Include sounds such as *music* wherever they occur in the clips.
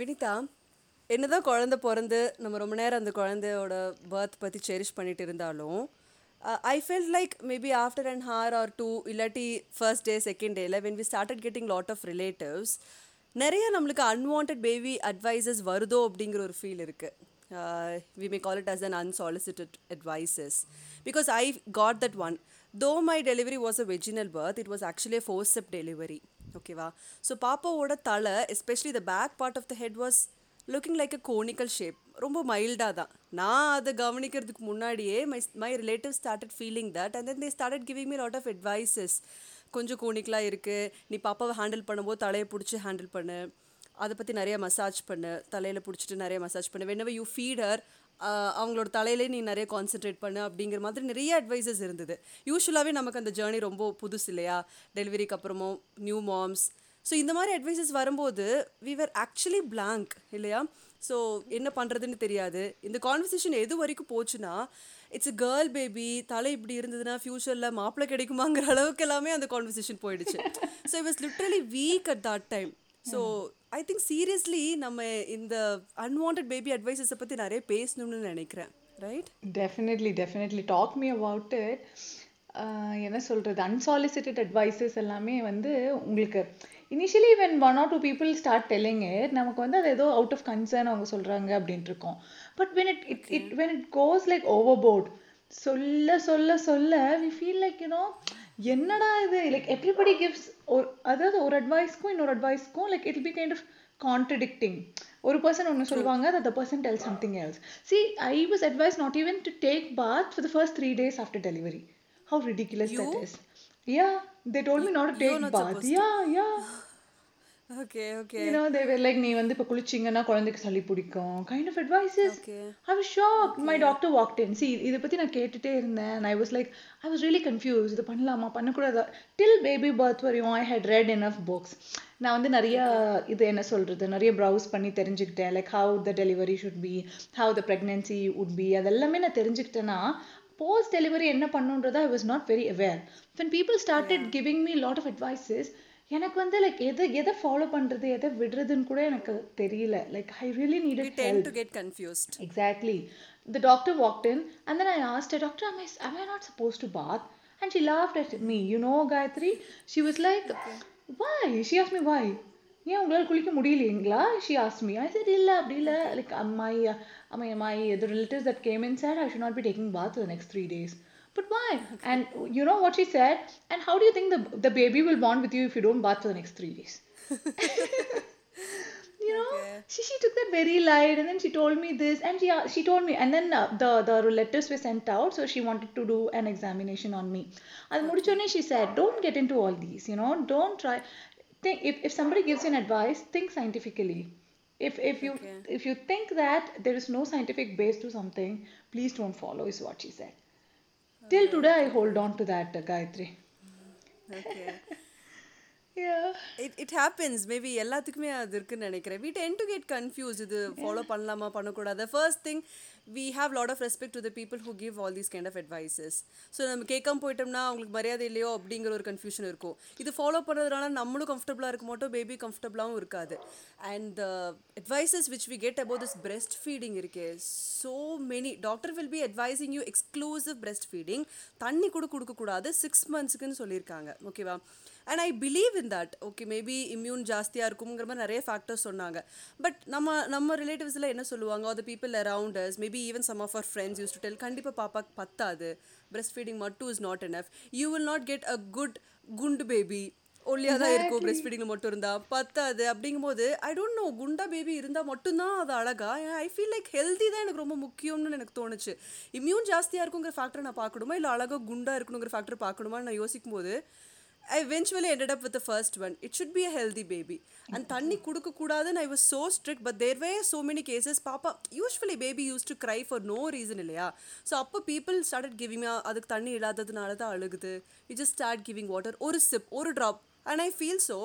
வினிதா என்னதான் குழந்த பிறந்து நம்ம ரொம்ப நேரம் அந்த குழந்தையோட பர்த் பற்றி செரிஷ் பண்ணிட்டு இருந்தாலும் I feel like maybe after an hour or two இல்லாட்டி ஃபர்ஸ்ட் டே செகண்ட் டேல when we started getting lot of relatives நிறைய நம்மளுக்கு அன்வான்ட் பேபி அட்வைசஸ் வருதோ அப்படிங்கிற ஒரு ஃபீல் இருக்குது we may call it as an unsolicited advices because I got that one though my delivery was a vaginal birth it was actually forceps delivery ஓகேவா so பாப்பாவோட தலை especially the back part of the head was looking like a conical shape ரொம்ப மைல்டாக தான். நான் அதை கவனிக்கிறதுக்கு முன்னாடியே my my relative started feeling that and then they started giving me lot of advices கொஞ்சம் கோனிக்கலாக இருக்குது நீ பாப்பாவை ஹேண்டில் பண்ணும்போது தலையை பிடிச்சி ஹேண்டில் பண்ணு. அதை பற்றி நிறைய மசாஜ் பண்ணு. தலையில் பிடிச்சிட்டு நிறைய மசாஜ் பண்ணு. வென் யூ ஃபீடர் அவங்களோட தலையிலே நீ நிறைய கான்சென்ட்ரேட் பண்ணு அப்படிங்கிற மாதிரி நிறைய அட்வைசஸ் இருந்தது. யூஸ்வலாகவே நமக்கு அந்த ஜேர்னி ரொம்ப புதுசு இல்லையா? டெலிவரிக்கு அப்புறமும் நியூ மாம்ஸ் ஸோ இந்த மாதிரி அட்வைசஸ் வரும்போது வி வர் ஆக்சுவலி பிளாங்க் இல்லையா? ஸோ என்ன பண்ணுறதுன்னு தெரியாது. இந்த கான்வர்சேஷன் எது வரைக்கும் போச்சுன்னா இட்ஸ் கேர்ள் பேபி தலை இப்படி இருந்ததுன்னா ஃப்யூச்சரில் மாப்பிள்ளை கிடைக்குமாங்கிற அளவுக்கு எல்லாமே அந்த கான்வர்சேஷன் போயிடுச்சு. So it was literally weak at that time so I think seriously நம்ம இந்த அன்வான்ட் பேபி அட்வைசஸை பற்றி நிறைய பேசணும்னு நினைக்கிறேன் right definitely definitely talk me about it என்ன சொல்கிறது அன்சாலிசிட்டட் அட்வைசஸ் எல்லாமே வந்து உங்களுக்கு initially when one or two people start telling it நமக்கு வந்து அது ஏதோ அவுட் ஆஃப் கன்சர்ன் அவங்க சொல்கிறாங்க அப்படின்ட்டு இருக்கோம். But when it it it when it goes like overboard சொல்ல சொல்ல சொல்ல வி ஃபீல் லைக் யூனோ என்னடா இது லைக் எவ்ரிபடி கிவ்ஸ் ஒரு அதாவது ஒரு அட்வைஸ்க்கும் இன்னொரு அட்வைஸ்க்கும் like it be kind of contradicting ஒரு பர்சன் ஒன்று சொல்லுவாங்க the person tells something else see i was advised not even to take bath for the first three days after delivery how ridiculous that is yeah they told me not to take bath yeah yeah okay okay you know they were like நீ வந்து இப்போ குளிச்சிங்கன்னா குழந்தைக்கு சளி பிடிக்கும் kind of advices Okay. I was shocked my doctor walked in see இதை பத்தி நான் கேட்டுட்டே இருந்தேன் and I was like I was really confused இது பண்ணலாமா பண்ணக்கூடாதா till baby birth வரையும் I had read enough books நான் வந்து நிறைய இது என்ன சொல்றது நிறைய browse பண்ணி தெரிஞ்சுக்கிட்டேன் like how the delivery should be how the pregnancy would be அதெல்லாமே நான் தெரிஞ்சுக்கிட்டேன்னா post delivery என்ன பண்ணுன்றதை I was not very aware when people started giving me lot of advices எனக்கு வந்து லைக் எதை எதை ஃபாலோ பண்றது எதை விடுறதுன்னு கூட எனக்கு தெரியல like I really we needed tend to get confused Exactly. The doctor walked in and then I asked her, Doctor, am I, am I not supposed to bath? And she laughed at me. You know, Gayatri? She was like, Why? She asked me why. ஏன் உங்களால் குளிக்க முடியலைங்களா she asked me I said இல்ல அப்படி இல்ல like uh, my uh, my my the relatives that came in said I should not be taking bath for the next three days but why and you know what she said and how do you think the the baby will bond with you if you don't bath for the next three days *laughs* you know she she took that very light and then she told me this and she a- she told me and then uh, the the relatives were sent out so she wanted to do an examination on me அது முடிச்சோடனே she said don't get into all these you know don't try think if, if somebody gives you an advice think scientifically if if you if you think that there is no scientific base to something please don't follow is what she said till today i hold on to that uh, gayatri. Okay. *laughs* Yeah. It it happens maybe எல்லாத்துக்குமே அது இருக்குன்னு நினைக்கிறேன். We tend to get confuse இது follow பண்ணலாமா பண்ணக்கூடாது? First thing we have lot of respect to the people who give all these kind of advices so நம்ம கேட்காம போயிட்டோம்னா அவங்களுக்கு மரியாதை இல்லையோ அப்படிங்கிற ஒரு கன்ஃபியூஷன் இருக்கும். இது ஃபாலோ பண்ணுறதுனால நம்மளும் கம்ஃபர்டபுளாக இருக்க மாட்டோம் பேபி கம்ஃபர்டபுளாகவும் இருக்காது. And advices which we get about this breast feeding இருக்கே so many doctor will be advising you exclusive breast feeding தண்ணி கூட கொடுக்கக்கூடாது சிக்ஸ் மந்த்ஸ்க்குன்னு சொல்லியிருக்காங்க. ஓகேவா and I believe in that okay maybe immune ஜாஸ்தியாக இருக்குங்கிற மாதிரி நிறைய ஃபேக்டர்ஸ் சொன்னாங்க. பட் நம்ம நம்ம ரிலேட்டிவ்ஸில் என்ன சொல்லுவாங்க? அது people around us maybe even some of our friends use to tell கண்டிப்பாக பாப்பாக்கு பத்தாது. பிரெஸ்ட் ஃபீடிங் மட்டும் is not enough you will not get a good குண்டு பேபி ஒல்லியாக தான் இருக்கும் பிரெஸ்ட் ஃபீடிங்கில் மட்டும் இருந்தால் பத்தாது. அப்படிங்கும்போது ஐ டோன்ட் நோ குண்டா பேபி இருந்தால் மட்டும்தான் அது அழகா? ஐ ஃபீல் லைக் ஹெல்தி தான் எனக்கு ரொம்ப முக்கியம்னு எனக்கு தோணுச்சு. இம்யூன் ஜாஸ்தியாக இருக்குங்கிற ஃபேக்டர் நான் பார்க்கணுமா? இல்லை அழகாக குண்டா இருக்கணுங்கிற ஃபேக்டர் பார்க்கணுமான்னு நான் யோசிக்கும் போது I eventually ended up with the first one it should be a healthy baby and தண்ணி கொடுக்கக்கூடாதுன்னு I was so strict but there were so many cases பாப்பா usually baby use to cry for no reason இல்லையா? So அப்போ people start giving அதுக்கு தண்ணி இல்லாததுனால தான் அழுகுது. It just start giving water ஒரு சிப் ஒரு drop and I feel so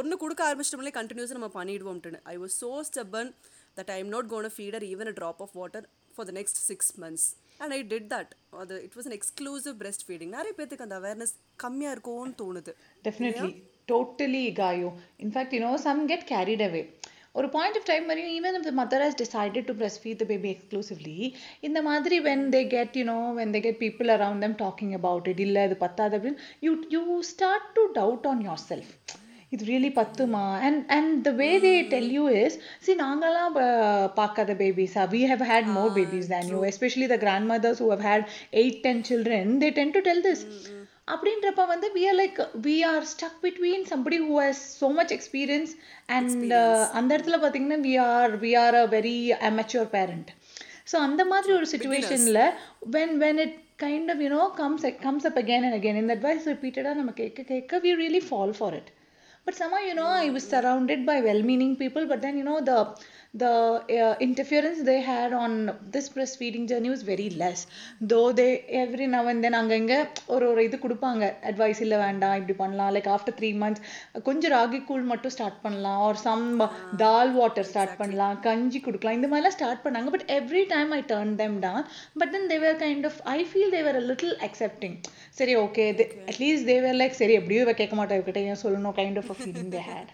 ஒன்று கொடுக்க ஆரம்பிச்சிட்டோம்லே கண்டினியூஸாக நம்ம பண்ணிடுவோம்ட்டுன்னு. I was so stubborn that I am not gonna feed her even a drop of water for the next six months and I did that அது it was an exclusive breast feeding நிறைய பேத்துக்கு அந்த awareness கம்மியாக இருக்கும்னு தோணுது Definitely. Totally, Gayo. In fact, you know, some get carried away. ஒரு point of time வரையும் even if the mother has decided to breastfeed the baby exclusively இந்த மாதிரி when they get you know when they get people around them talking about it இல்ல இது பத்தாது அப்படின்னு you you start to doubt on yourself இது really பத்துமா? And and the way they tell you is see நாங்கெல்லாம் ப- பார்க்காத பேபிஸா we have had more babies than you especially the grandmothers who have had eight ten children they tend to tell this அப்படின்றப்ப வந்து we are like we are stuck between somebody who has so much experience and அந்த இடத்துல பார்த்தீங்கன்னா we are we are a very amateur parent. So அந்த மாதிரி ஒரு சுச்சுவேஷனில் when when it kind of you know comes comes up again and again இந்த advice ரிப்பீட்டடாக நம்ம கேட்க கேட்க we really fall for it but somehow you know i was surrounded by well-meaning people but then you know the the uh, interference they had on this breastfeeding journey was very less. Though they every now and then அங்கங்க ஒரு ஒரு இது கொடுப்பாங்க. Advice இல்லை வேண்டாம் இப்படி பண்ணலாம். Like after three months கொஞ்சம் ராகி கூழ் மட்டும் ஸ்டார்ட் பண்ணலாம். ஒரு சம் தால் வாட்டர் ஸ்டார்ட் பண்ணலாம். கஞ்சி கொடுக்கலாம். இந்த மாதிரிலாம் ஸ்டார்ட் பண்ணாங்க. But every time I turn them down but then they were kind of I feel they were a little accepting சரி okay at least they were like சரி எப்படியோ இவ கேட்க மாட்டா. இவகிட்ட ஏன் சொல்லணும்? Kind of feeling they had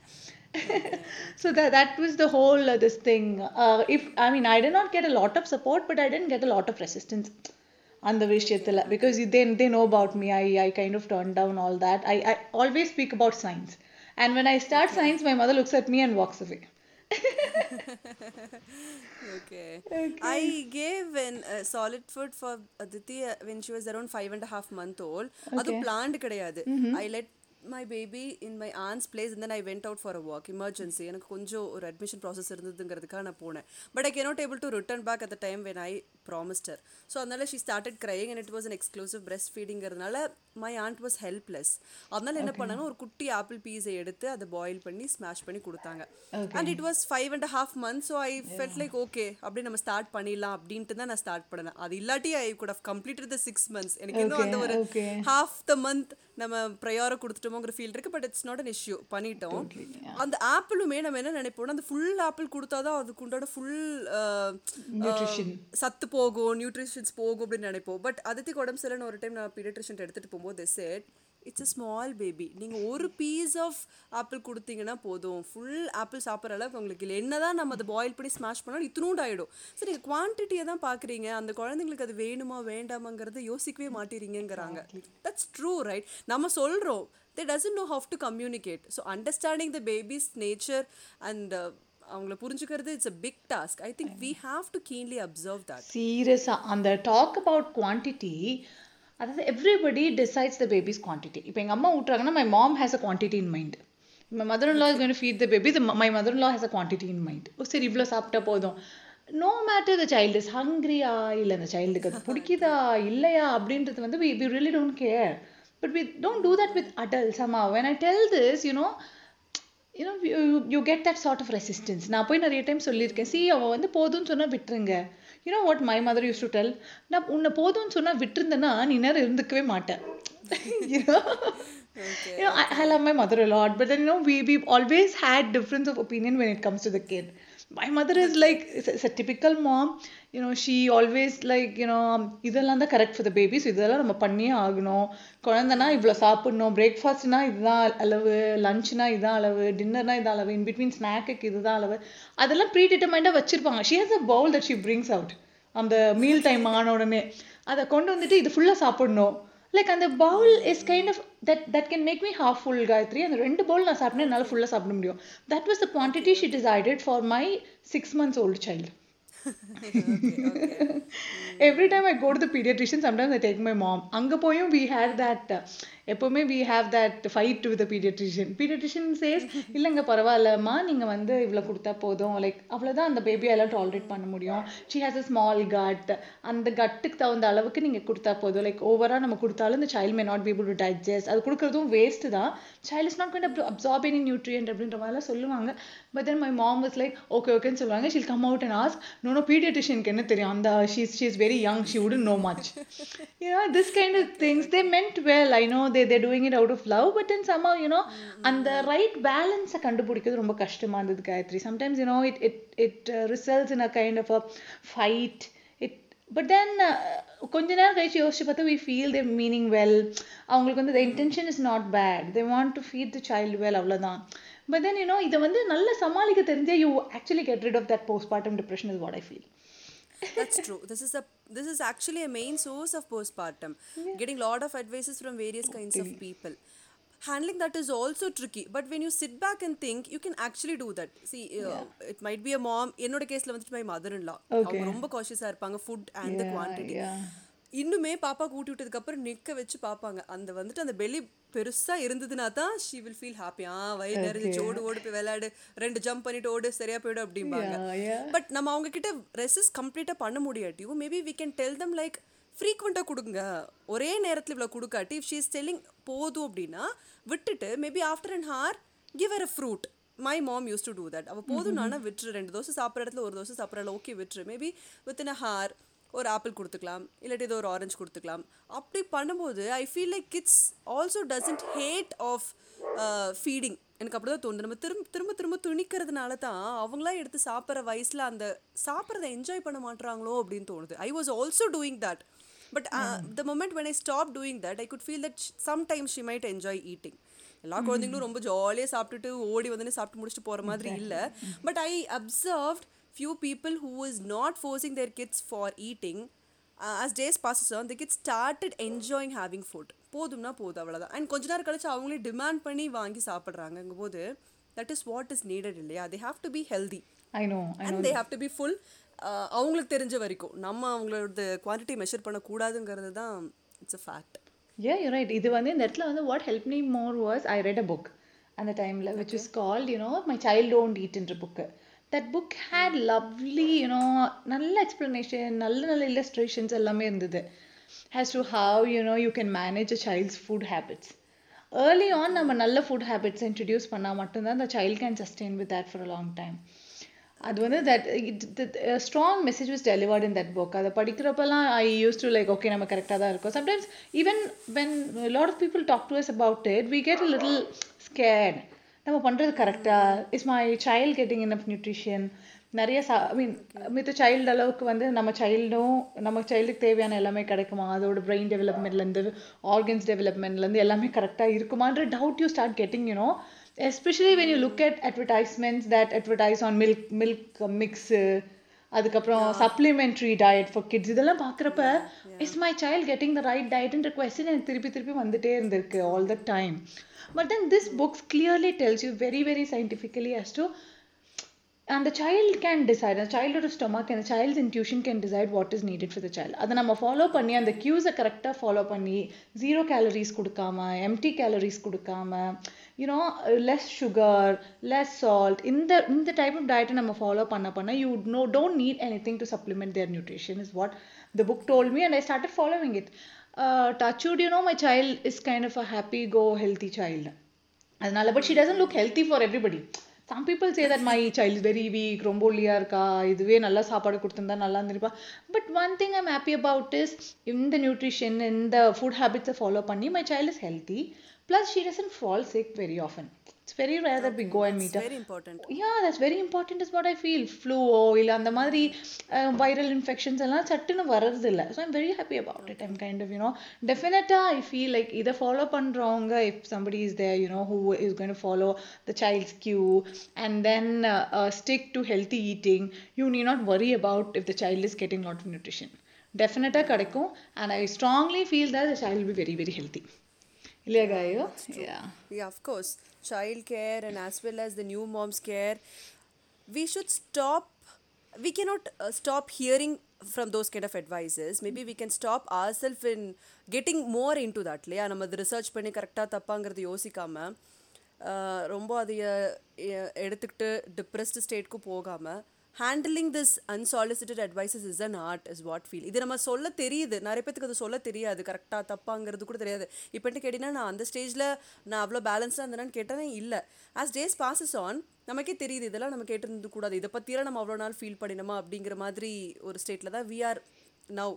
*laughs* so that that was the whole uh, this thing uh, if i mean i did not get a lot of support but i didn't get a lot of resistance அந்த விஷயத்துல because they they know about me i i kind of turned down all that i i always speak about science and when i start science my mother looks at me and walks away okay. *laughs* I gave an uh, solid food for Aditi uh, when she was around five and a half month old. அது planned கிடையாது I let my baby in my aunt's place and then I went out for a walk emergency. எனக்கு கொஞ்சம் ஒரு admission process இருந்ததுங்கிறதுக்காக நான் போனேன். But I cannot able to return back at the time when I promised her. So அதனால she started crying and it was an exclusive breast feedingங்கிறதுனால my aunt was helpless. அதனால என்ன பண்ணாங்க ஒரு குட்டி ஆப்பிள் பீஸை எடுத்து அதை பாயில் பண்ணி ஸ்மாஷ் பண்ணி கொடுத்தாங்க. And it was five and half month so I felt like okay அப்படி நம்ம ஸ்டார்ட் பண்ணிடலாம் அப்படின்ட்டு தான் நான் ஸ்டார்ட் பண்ணேன். அது இல்லாட்டி I could have completed the six months எனக்கு இன்னும் அந்த ஒரு. ஹாஃப் த மந்த் நம்ம ப்ரையாரை கொடுத்துட்டோமோங்கிற ஃபீல் இருக்கு but it's not an issue பண்ணிட்டோம். அந்த ஆப்பிளுமே நம்ம என்ன நினைப்போம்னா அந்த ஃபுல் ஆப்பிள் கொடுத்தாதான் அதுக்கு உண்டான ஃபுல் சத்து போகும் நியூட்ரிஷன்ஸ் போகும் அப்படின்னு நினைப்போம். பட் அதுக்கு உடம்பு சரியில்லைன்னு ஒரு டைம் நான் பீடியட்ரிஷன் எடுத்துட்டு போகும்போது said it's a small baby நீங்கள் ஒரு பீஸ் ஆஃப் ஆப்பிள் கொடுத்தீங்கன்னா போதும். ஃபுல் ஆப்பிள் சாப்பிட்ற அளவுக்கு உங்களுக்கு இல்லை. என்னதான் நம்ம அதை பாயில் பண்ணி ஸ்மாஷ் பண்ணாலும் இத்தினூண்டு ஆகிடும் சரி நீங்கள் குவான்டிட்டியை தான் பார்க்குறீங்க. அந்த குழந்தைங்களுக்கு அது வேணுமா வேண்டாமாங்கிறத யோசிக்கவே மாட்டேறீங்கிறாங்க தட்ஸ் ட்ரூ ரைட் நம்ம சொல்கிறோம் they doesn't know how to communicate so understanding the baby's nature and அவங்கள புரிஞ்சுக்கிறது it's a big task I think we have to keenly observe that சீரியஸாக அந்த டாக் அபவுட் குவான்டிட்டி அதாவது everybody decides the baby's quantity இப்போ எங்கள் அம்மா ஊட்டுறாங்கன்னா my mom has a quantity in mind my mother in law is going feed the baby my mother in law has a quantity in mind ஓ சரி இவ்வளோ சாப்பிட்டா போதும். No matter the child is ஹங்க்ரியா இல்லை அந்த சைல்டுக்கு அது பிடிக்குதா இல்லையா? அப்படின்றது வந்து we we really don't care but we don't do that with adults ஆமா when I tell this you know you know you, you- you get that sort of resistance நான் போய் நிறைய டைம் சொல்லியிருக்கேன் சி அவ வந்து போதும்னு சொன்னா விட்டுருங்க you know what my mother used to tell நான் உன்னை போதும்னு சொன்னா விட்டுருந்தேன்னா நீ நேரம் இருந்துக்கவே மாட்டேன் you know you know I, I love my mother a lot but then you know we we've always had difference of opinion when it comes to the kid my mother is like it's a, it's a typical mom. You know she always like you know um, இதெல்லாம் தான் correct for the babies இதெல்லாம் நம்ம பண்ணியே ஆகணும். குழந்தைனா இவ்வளோ சாப்பிடணும். பிரேக்ஃபாஸ்ட்னா இதுதான் அளவு. லஞ்ச்னா இதான் அளவு. டின்னர்னா இதான் அளவு. இன் பிட்வீன் ஸ்நாக்குக்கு இதுதான் அளவு. அதெல்லாம் ப்ரீ டிட்டர்மைண்டாக வச்சுருப்பாங்க. She has a bowl that she brings out அந்த மீல் டைம் ஆன உடனே. அதை கொண்டு வந்துட்டு இது ஃபுல்லாக சாப்பிடணும். லைக் அந்த bowl is kind of that that can make me half full Gayatri அந்த ரெண்டு பவுல் நான் சாப்பிட்டேன் என்னால் ஃபுல்லாக சாப்பிட முடியும். That was the quantity she decided for my six months old child every time I go to the pediatrician, sometimes I take my mom. அங்க போயும் we had that uh, எப்போவுமே we have that fight with paediatrician paediatrician says இல்லைங்க பரவாயில்லம்மா நீங்கள் வந்து இவ்வளோ கொடுத்தா போதும் லைக் அவ்வளோதான் அந்த பேபியால் டாலரேட் பண்ண முடியும் she has a small gut அந்த கட்டுக்கு தகுந்த அளவுக்கு நீங்கள் கொடுத்தா போதும் லைக் ஓவராக நம்ம கொடுத்தாலும் இந்த child may not be to digest அது கொடுக்குறதும் வேஸ்ட்டு தான் child is not going absorb any nutrient அப்படின்ற மாதிரிலாம் சொல்லுவாங்க but then my mom is like okay ஓகேன்னு சொல்லுவாங்க she'll come out and as no no no பீடியட்ரிஷியனுக்கு என்ன தெரியும் அந்த she's she is very young she wouldn't know much ஏன்னா this kind of things they meant well I know they they're doing it out of love but then somehow you know அந்த right பேலன்ஸை கண்டுபிடிக்கிறது ரொம்ப கஷ்டமா இருந்தது Gayatri sometimes you know it it it uh, results in a kind of a fight it but then uh, கொஞ்ச நேரம் கழிச்சு யோசிச்சு பார்த்தா we feel they meaning well அவங்களுக்கு வந்து the intention is not bad they want to feed the child well அவ்வளவுதான் but then you know இதை வந்து நல்லா சமாளிக்க தெரிஞ்சே you actually get rid of that postmortem depression is what I feel That's true. This is a this is actually a main source of postpartum. Getting lot of advices from various kinds of people. Handling that is also tricky. But when you sit back and think, you can actually do that. See, uh, it might be a mom. என்னோட கேஸ்ல வந்துட்டு my mother in law. அவங்க ரொம்ப காஷியஸா இருப்பாங்க food and the quantity இன்னுமே பாப்பா கூட்டி விட்டதுக்கு அப்புறம் நிக்க வச்சு பார்ப்பாங்க அந்த வந்துட்டு அந்த பெலி பெருசா இருந்ததுனா தான் ஷி வில் ஃபீல் ஹாப்பி ஆ வயிறு நிறைஞ்சு ஓடு ஓடு போய் விளையாடு ரெண்டு ஜம்ப் பண்ணிட்டு ஓடு சரியா போயிடும் அப்படிம்பாங்க. பட் நம்ம அவங்க கிட்ட ரெசிஸ் கம்ப்ளீட்டா பண்ண முடியாட்டியும் maybe we can tell them like ஃப்ரீக்வெண்ட்டாக கொடுங்க. ஒரே நேரத்தில் இவ்வளோ கொடுக்காட்டி இஃப் ஷீ இஸ் டெல்லிங் போதும் அப்படின்னா விட்டுட்டு maybe after an hour give her a fruit my mom use to do that அவள் போதும் நானா விட்டுரு ரெண்டு தோசை சாப்பிட்ற இடத்துல ஒரு தோசை சாப்பிட்றல ஓகே விட்டுரு. மேபி வித்தின் அ ஹார் ஒரு ஆப்பிள் கொடுத்துக்கலாம் இல்லாட்டி ஏதோ ஒரு ஆரஞ்சு கொடுத்துக்கலாம். அப்படி பண்ணும்போது I feel like kids also doesn't hate of feeding எனக்கு அப்படி தான் தோணுது. நம்ம திரும்ப திரும்ப திரும்ப துணிக்கிறதுனால தான் அவங்களா எடுத்து சாப்பிட்ற வயசில் அந்த சாப்பிட்றத என்ஜாய் பண்ண மாட்றாங்களோ அப்படின்னு தோணுது. I was also doing that but the moment when I stop doing that I could feel that sometimes she might enjoy eating எல்லா குழந்தைங்களும் ரொம்ப ஜாலியாக சாப்பிட்டுட்டு ஓடி வந்து சாப்பிட்டு முடிச்சுட்டு போகிற மாதிரி இல்லை. But I observed few people who is not forcing their kids for eating uh, as days passes on the kids started enjoying having food போதும்னா போதும் அவ்வளோதான் அண்ட் கொஞ்ச நேரம் கழிச்சு அவங்களே டிமாண்ட் பண்ணி வாங்கி சாப்பிட்றாங்க போது that is what is needed இல்லையா they have to be healthy I know and they have to be full அவங்களுக்கு தெரிஞ்ச வரைக்கும் நம்ம அவங்களோட குவான்டிட்டி மெஷர் பண்ணக்கூடாதுங்கிறது தான் it's a fact Yeah, you're right. இது வந்து இந்த இடத்துல வந்து what helped me more was I read a book அந்த டைம்ல which is called you know my child don't eat that book had lovely you know நல்ல எக்ஸ்ப்ளனேஷன் நல்ல நல்ல இல்லஸ்ட்ரேஷன்ஸ் எல்லாமே இருந்தது has to how you know you can manage a child's food habits early on நம்ம நல்ல food habits introduce பண்ணால் மட்டும்தான் அந்த child can sustain with that for a long time அது வந்து that it strong message was delivered in that book அதை படிக்கிறப்பெல்லாம் I use to like okay நம்ம கரெக்டாக தான் இருக்கும் sometimes even when lot of people talk to us about it we get little scared நம்ம பண்ணுறது கரெக்டாக is my child getting in nutrition நிறைய சா ஐ மீன் மித்த சைல்டு அளவுக்கு வந்து நம்ம சைல்டும் நம்ம சைல்டுக்கு தேவையான எல்லாமே கிடைக்குமா? அதோட பிரெயின் டெவலப்மெண்ட்லேருந்து ஆர்கன்ஸ் டெவலப்மெண்ட்லேருந்து எல்லாமே கரெக்டாக இருக்குமான்ற doubt you start getting you know especially when you look at advertisements that advertise on milk milk mix அதுக்கப்புறம் சப்ளிமெண்ட்ரி டயட் ஃபார் கிட்ஸ் இதெல்லாம் பார்க்குறப்ப is my child getting the right டயட்ன்ற question எனக்கு திருப்பி திருப்பி வந்துட்டே இருந்திருக்கு all the time but then this books clearly tells you very very scientifically as to and the child can decide the childhood stomach and the child's intuition can decide what is needed for the child. அதை நம்ம follow பண்ணி அந்த கியூஸை கரெக்டாக follow பண்ணி zero calories கொடுக்காம empty calories கொடுக்காம you know less sugar less salt இந்த இந்த டைப் ஆஃப் டயட்டை நம்ம ஃபாலோ பண்ண பண்ண you know don't need any thing to supplement their nutrition is what the book told me and I start following it touched you know my child is kind of a happy go healthy child அதனால but she doesn't look healthy for everybody some people say that my child is very weak ரொம்ப ஒல்லியாக இருக்கா இதுவே நல்லா சாப்பாடு கொடுத்துருந்தா நல்லா இருந்திருப்பா. But one thing I'm happy about is இந்த நியூட்ரிஷன் இந்த ஃபுட் ஹேபிட்ஸை ஃபாலோ பண்ணி my child is healthy plus she doesn't fall sick very often it's very rare that we go and meet very important yeah that's very important is what I feel ஃப்ளூவோ இல்லை அந்த மாதிரி viral infections எல்லாம் சட்டுன்னு வர்றது இல்லை so I'm very happy about it I'm kind of you know டெஃபினட்டாக I feel like இதை follow பண்ணுறவங்க if somebody is there you know who is going to follow the child's cue and then stick to healthy eating you need not worry about if the child is getting lot of nutrition டெஃபினட்டாக கிடைக்கும் and I strongly feel that the child be very very healthy இல்லையா காயோ யா Yeah, of course. Child care and as well as the new mom's care. We should stop. We cannot uh, stop hearing from those kind of advices. Maybe we can stop ourselves in getting more into that. இல்லையா நம்ம அது research பண்ணி கரெக்டாக தப்பாங்கிறது யோசிக்காம ஆஹ் ரொம்ப அதைய எ- எடுத்துக்கிட்டு depressed ஸ்டேட்க்கு போகாமல் handling this unsolicited advices is an art is what feel இது நம்ம சொல்ல தெரியுது. நிறைய பேத்துக்கு அது சொல்ல தெரியாது. கரெக்டாக தப்பாங்கிறது கூட தெரியாது. இப்போட்டு கேட்டிங்கன்னா நான் அந்த ஸ்டேஜில் நான் அவ்வளோ பேலன்ஸாக இருந்தேனான்னு கேட்டேன் இல்லை. ஆஸ் டேஸ் பாசஸ் ஆன் நமக்கே தெரியுது இதெல்லாம் நம்ம கேட்டிருந்து கூடாது. இதை பற்றியெல்லாம் நம்ம அவ்வளோ நாள் ஃபீல் பண்ணினோமா அப்படிங்கிற மாதிரி ஒரு ஸ்டேட்டில் தான் we are now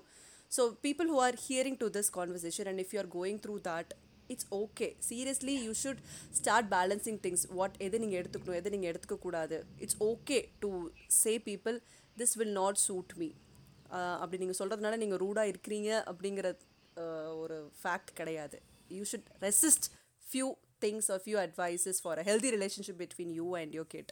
so people who are hearing to this conversation and if you are going through that it's okay seriously you should start balancing things what எது நீங்கள் எடுத்துக்கணும் எதை நீங்கள் எடுத்துக்கக்கூடாது it's okay to say people this will not suit me அப்படி நீங்கள் சொல்கிறதுனால நீங்கள் ரூடாக இருக்கிறீங்க அப்படிங்கிற ஒரு ஃபேக்ட் கிடையாது you should resist few things or few advices for a healthy relationship between you and your kid